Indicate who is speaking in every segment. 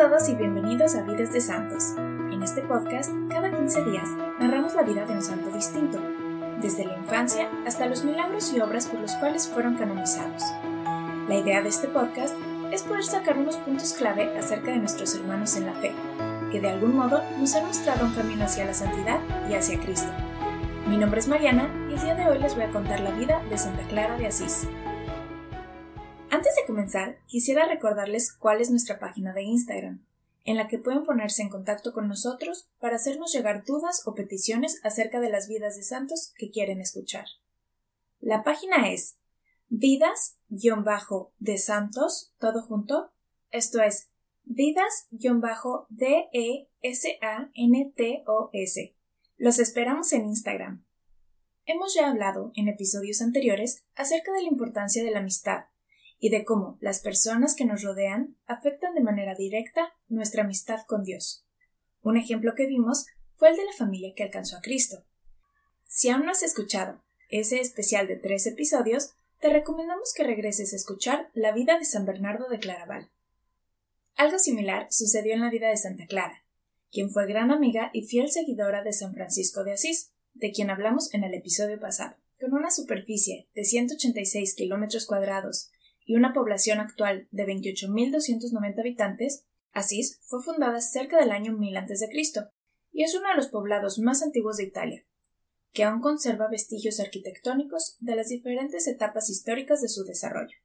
Speaker 1: todos y bienvenidos a Vidas de Santos. En este podcast, cada 15 días, narramos la vida de un santo distinto, desde la infancia hasta los milagros y obras por los cuales fueron canonizados. La idea de este podcast es poder sacar unos puntos clave acerca de nuestros hermanos en la fe, que de algún modo nos han mostrado un camino hacia la santidad y hacia Cristo. Mi nombre es Mariana y el día de hoy les voy a contar la vida de Santa Clara de Asís. Antes de comenzar, quisiera recordarles cuál es nuestra página de Instagram, en la que pueden ponerse en contacto con nosotros para hacernos llegar dudas o peticiones acerca de las vidas de santos que quieren escuchar. La página es vidas-de santos, todo junto, esto es vidas-d-e-s-a-n-t-o-s. Los esperamos en Instagram. Hemos ya hablado en episodios anteriores acerca de la importancia de la amistad y de cómo las personas que nos rodean afectan de manera directa nuestra amistad con Dios. Un ejemplo que vimos fue el de la familia que alcanzó a Cristo. Si aún no has escuchado ese especial de tres episodios, te recomendamos que regreses a escuchar la vida de San Bernardo de Claraval. Algo similar sucedió en la vida de Santa Clara, quien fue gran amiga y fiel seguidora de San Francisco de Asís, de quien hablamos en el episodio pasado. Con una superficie de 186 kilómetros cuadrados y una población actual de 28.290 habitantes, Asís fue fundada cerca del año 1000 a.C. y es uno de los poblados más antiguos de Italia, que aún conserva vestigios arquitectónicos de las diferentes etapas históricas de su desarrollo.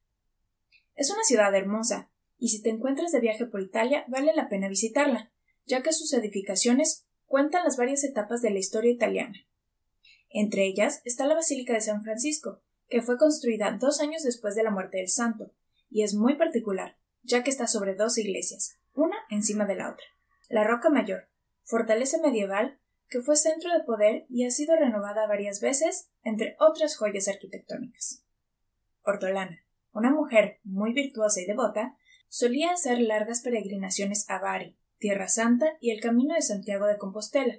Speaker 1: Es una ciudad hermosa, y si te encuentras de viaje por Italia vale la pena visitarla, ya que sus edificaciones cuentan las varias etapas de la historia italiana. Entre ellas está la Basílica de San Francisco, que fue construida dos años después de la muerte del santo, y es muy particular, ya que está sobre dos iglesias, una encima de la otra. La Roca Mayor, fortaleza medieval que fue centro de poder y ha sido renovada varias veces, entre otras joyas arquitectónicas. Ortolana, una mujer muy virtuosa y devota, solía hacer largas peregrinaciones a Bari, Tierra Santa y el Camino de Santiago de Compostela.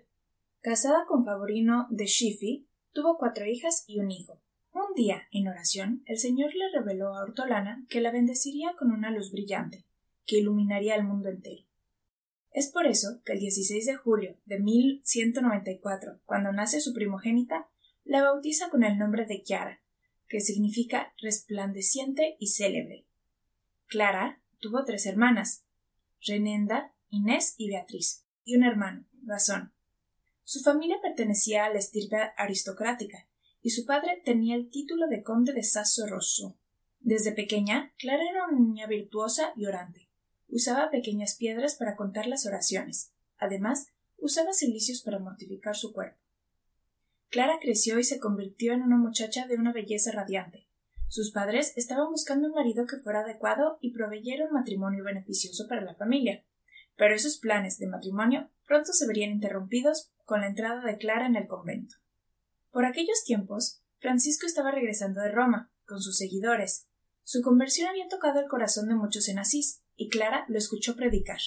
Speaker 1: Casada con Favorino de Schifi, tuvo cuatro hijas y un hijo. Un día, en oración, el Señor le reveló a Ortolana que la bendeciría con una luz brillante, que iluminaría el mundo entero. Es por eso que el 16 de julio de 1194, cuando nace su primogénita, la bautiza con el nombre de Chiara, que significa resplandeciente y célebre. Clara tuvo tres hermanas, Renenda, Inés y Beatriz, y un hermano, Gazón. Su familia pertenecía a la estirpe aristocrática, y su padre tenía el título de conde de Sasso Rosso. Desde pequeña, Clara era una niña virtuosa y orante. Usaba pequeñas piedras para contar las oraciones. Además, usaba cilicios para mortificar su cuerpo. Clara creció y se convirtió en una muchacha de una belleza radiante. Sus padres estaban buscando un marido que fuera adecuado y proveyera un matrimonio beneficioso para la familia. Pero esos planes de matrimonio pronto se verían interrumpidos con la entrada de Clara en el convento. Por aquellos tiempos, Francisco estaba regresando de Roma, con sus seguidores. Su conversión había tocado el corazón de muchos en Asís, y Clara lo escuchó predicar.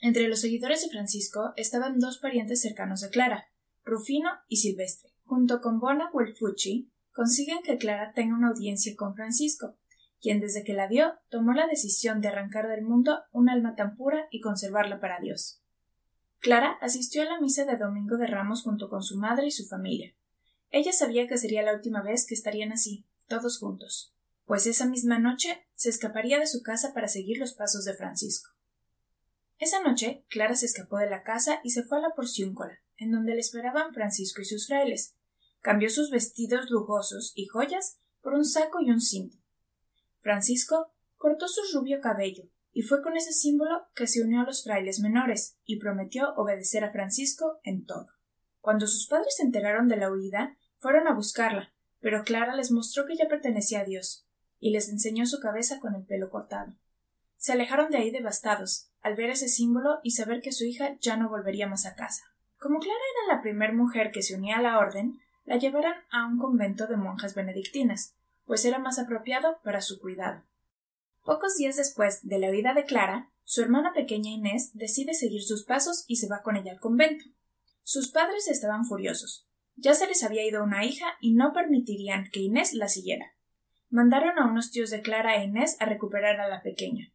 Speaker 1: Entre los seguidores de Francisco estaban dos parientes cercanos de Clara, Rufino y Silvestre. Junto con Bona Guelfucci, consiguen que Clara tenga una audiencia con Francisco, quien desde que la vio tomó la decisión de arrancar del mundo un alma tan pura y conservarla para Dios. Clara asistió a la misa de Domingo de Ramos junto con su madre y su familia. Ella sabía que sería la última vez que estarían así, todos juntos, pues esa misma noche se escaparía de su casa para seguir los pasos de Francisco. Esa noche Clara se escapó de la casa y se fue a la porciúncola, en donde le esperaban Francisco y sus frailes. Cambió sus vestidos lujosos y joyas por un saco y un cinto. Francisco cortó su rubio cabello y fue con ese símbolo que se unió a los frailes menores y prometió obedecer a Francisco en todo. Cuando sus padres se enteraron de la huida, fueron a buscarla, pero Clara les mostró que ya pertenecía a Dios, y les enseñó su cabeza con el pelo cortado. Se alejaron de ahí devastados, al ver ese símbolo y saber que su hija ya no volvería más a casa. Como Clara era la primer mujer que se unía a la orden, la llevaron a un convento de monjas benedictinas, pues era más apropiado para su cuidado. Pocos días después de la huida de Clara, su hermana pequeña Inés decide seguir sus pasos y se va con ella al convento. Sus padres estaban furiosos, ya se les había ido una hija y no permitirían que Inés la siguiera. Mandaron a unos tíos de Clara e Inés a recuperar a la pequeña.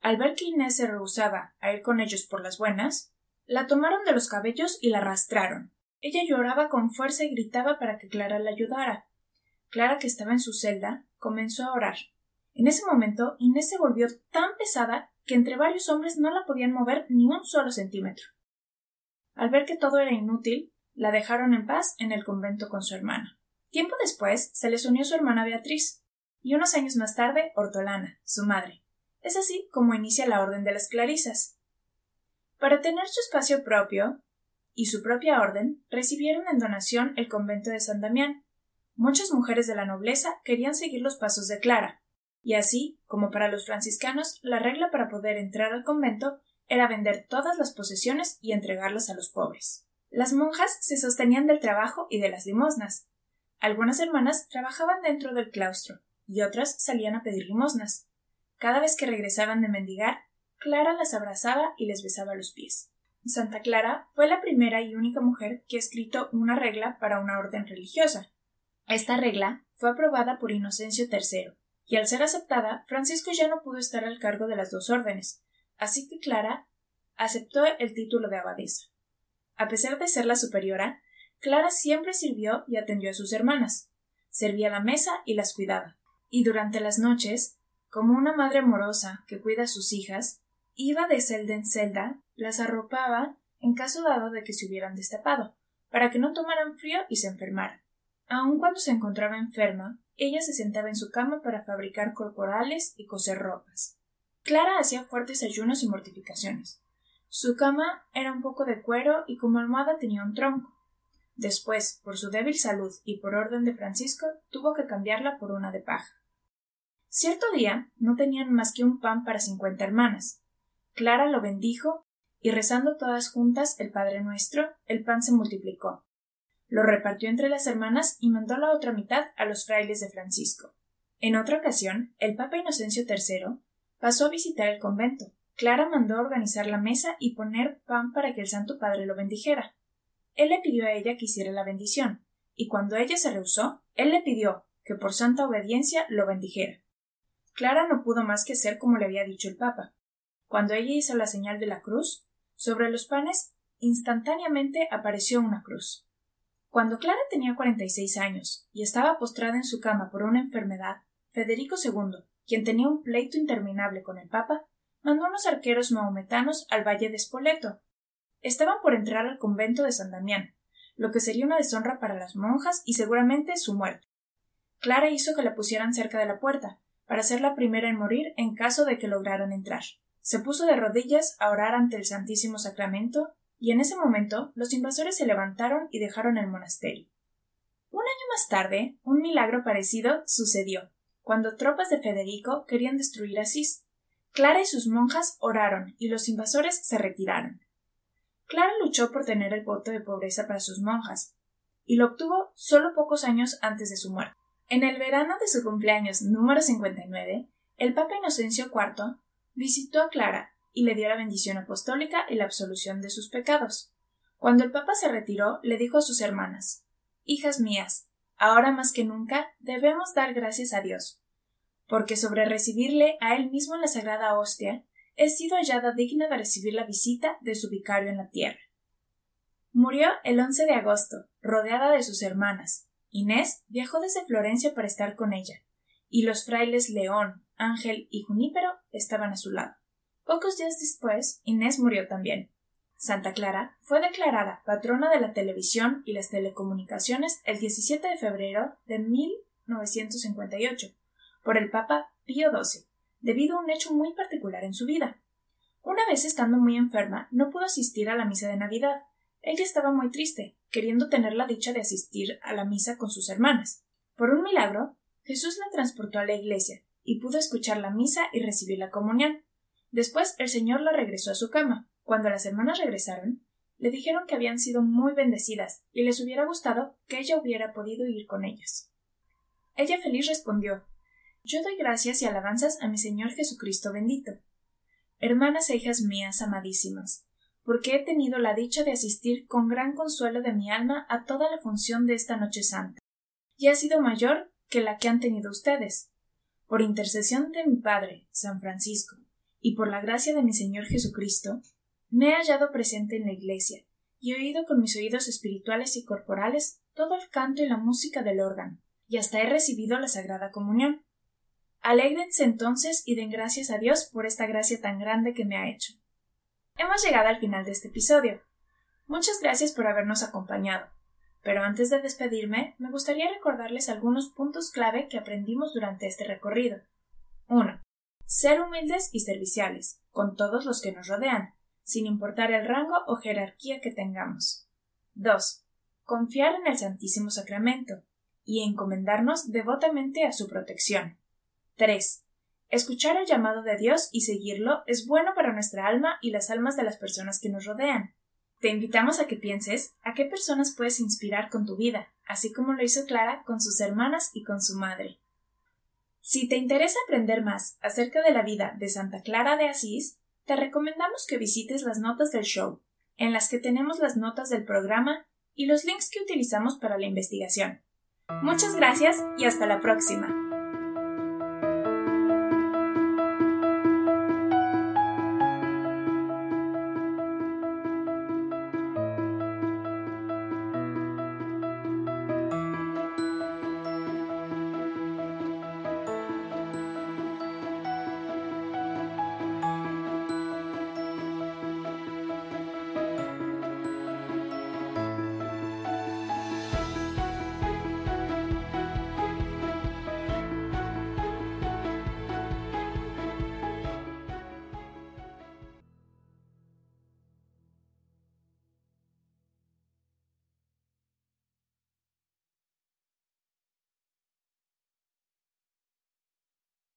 Speaker 1: Al ver que Inés se rehusaba a ir con ellos por las buenas, la tomaron de los cabellos y la arrastraron. Ella lloraba con fuerza y gritaba para que Clara la ayudara. Clara, que estaba en su celda, comenzó a orar. En ese momento Inés se volvió tan pesada que entre varios hombres no la podían mover ni un solo centímetro. Al ver que todo era inútil, la dejaron en paz en el convento con su hermana. Tiempo después se les unió su hermana Beatriz, y unos años más tarde Hortolana, su madre. Es así como inicia la Orden de las Clarisas. Para tener su espacio propio y su propia orden, recibieron en donación el convento de San Damián. Muchas mujeres de la nobleza querían seguir los pasos de Clara, y así, como para los franciscanos, la regla para poder entrar al convento era vender todas las posesiones y entregarlas a los pobres. Las monjas se sostenían del trabajo y de las limosnas. Algunas hermanas trabajaban dentro del claustro y otras salían a pedir limosnas. Cada vez que regresaban de mendigar, Clara las abrazaba y les besaba los pies. Santa Clara fue la primera y única mujer que escrito una regla para una orden religiosa. Esta regla fue aprobada por Inocencio III, y al ser aceptada, Francisco ya no pudo estar al cargo de las dos órdenes, así que Clara aceptó el título de abadesa. A pesar de ser la superiora, Clara siempre sirvió y atendió a sus hermanas, servía la mesa y las cuidaba, y durante las noches, como una madre amorosa que cuida a sus hijas, iba de celda en celda, las arropaba en caso dado de que se hubieran destapado, para que no tomaran frío y se enfermaran. Aun cuando se encontraba enferma, ella se sentaba en su cama para fabricar corporales y coser ropas. Clara hacía fuertes ayunos y mortificaciones. Su cama era un poco de cuero y como almohada tenía un tronco. Después, por su débil salud y por orden de Francisco, tuvo que cambiarla por una de paja. Cierto día no tenían más que un pan para cincuenta hermanas. Clara lo bendijo y rezando todas juntas el Padre Nuestro, el pan se multiplicó. Lo repartió entre las hermanas y mandó la otra mitad a los frailes de Francisco. En otra ocasión, el Papa Inocencio III Pasó a visitar el convento. Clara mandó organizar la mesa y poner pan para que el Santo Padre lo bendijera. Él le pidió a ella que hiciera la bendición, y cuando ella se rehusó, él le pidió que por santa obediencia lo bendijera. Clara no pudo más que hacer como le había dicho el Papa. Cuando ella hizo la señal de la cruz, sobre los panes instantáneamente apareció una cruz. Cuando Clara tenía cuarenta y seis años y estaba postrada en su cama por una enfermedad, Federico II, quien tenía un pleito interminable con el Papa, mandó unos arqueros mahometanos al valle de Spoleto. Estaban por entrar al convento de San Damián, lo que sería una deshonra para las monjas y seguramente su muerte. Clara hizo que la pusieran cerca de la puerta, para ser la primera en morir en caso de que lograran entrar. Se puso de rodillas a orar ante el Santísimo Sacramento, y en ese momento los invasores se levantaron y dejaron el monasterio. Un año más tarde, un milagro parecido sucedió cuando tropas de Federico querían destruir Asís. Clara y sus monjas oraron y los invasores se retiraron. Clara luchó por tener el voto de pobreza para sus monjas, y lo obtuvo solo pocos años antes de su muerte. En el verano de su cumpleaños número 59, el Papa Inocencio IV visitó a Clara y le dio la bendición apostólica y la absolución de sus pecados. Cuando el Papa se retiró, le dijo a sus hermanas Hijas mías, Ahora más que nunca debemos dar gracias a Dios, porque sobre recibirle a Él mismo en la sagrada hostia, he sido hallada digna de recibir la visita de su vicario en la tierra. Murió el 11 de agosto, rodeada de sus hermanas. Inés viajó desde Florencia para estar con ella, y los frailes León, Ángel y Junípero estaban a su lado. Pocos días después, Inés murió también. Santa Clara fue declarada patrona de la televisión y las telecomunicaciones el 17 de febrero de 1958 por el Papa Pío XII, debido a un hecho muy particular en su vida. Una vez estando muy enferma, no pudo asistir a la misa de Navidad. Ella estaba muy triste, queriendo tener la dicha de asistir a la misa con sus hermanas. Por un milagro, Jesús la transportó a la iglesia y pudo escuchar la misa y recibir la comunión. Después el Señor la regresó a su cama, cuando las hermanas regresaron, le dijeron que habían sido muy bendecidas y les hubiera gustado que ella hubiera podido ir con ellas. Ella feliz respondió Yo doy gracias y alabanzas a mi Señor Jesucristo bendito. Hermanas e hijas mías amadísimas, porque he tenido la dicha de asistir con gran consuelo de mi alma a toda la función de esta noche santa, y ha sido mayor que la que han tenido ustedes. Por intercesión de mi Padre, San Francisco, y por la gracia de mi Señor Jesucristo, me he hallado presente en la Iglesia y he oído con mis oídos espirituales y corporales todo el canto y la música del órgano, y hasta he recibido la Sagrada Comunión. Alégrense entonces y den gracias a Dios por esta gracia tan grande que me ha hecho. Hemos llegado al final de este episodio. Muchas gracias por habernos acompañado. Pero antes de despedirme, me gustaría recordarles algunos puntos clave que aprendimos durante este recorrido. 1. Ser humildes y serviciales, con todos los que nos rodean, sin importar el rango o jerarquía que tengamos. 2. Confiar en el Santísimo Sacramento y encomendarnos devotamente a su protección. 3. Escuchar el llamado de Dios y seguirlo es bueno para nuestra alma y las almas de las personas que nos rodean. Te invitamos a que pienses a qué personas puedes inspirar con tu vida, así como lo hizo Clara con sus hermanas y con su madre. Si te interesa aprender más acerca de la vida de Santa Clara de Asís, te recomendamos que visites las notas del show, en las que tenemos las notas del programa y los links que utilizamos para la investigación. Muchas gracias y hasta la próxima.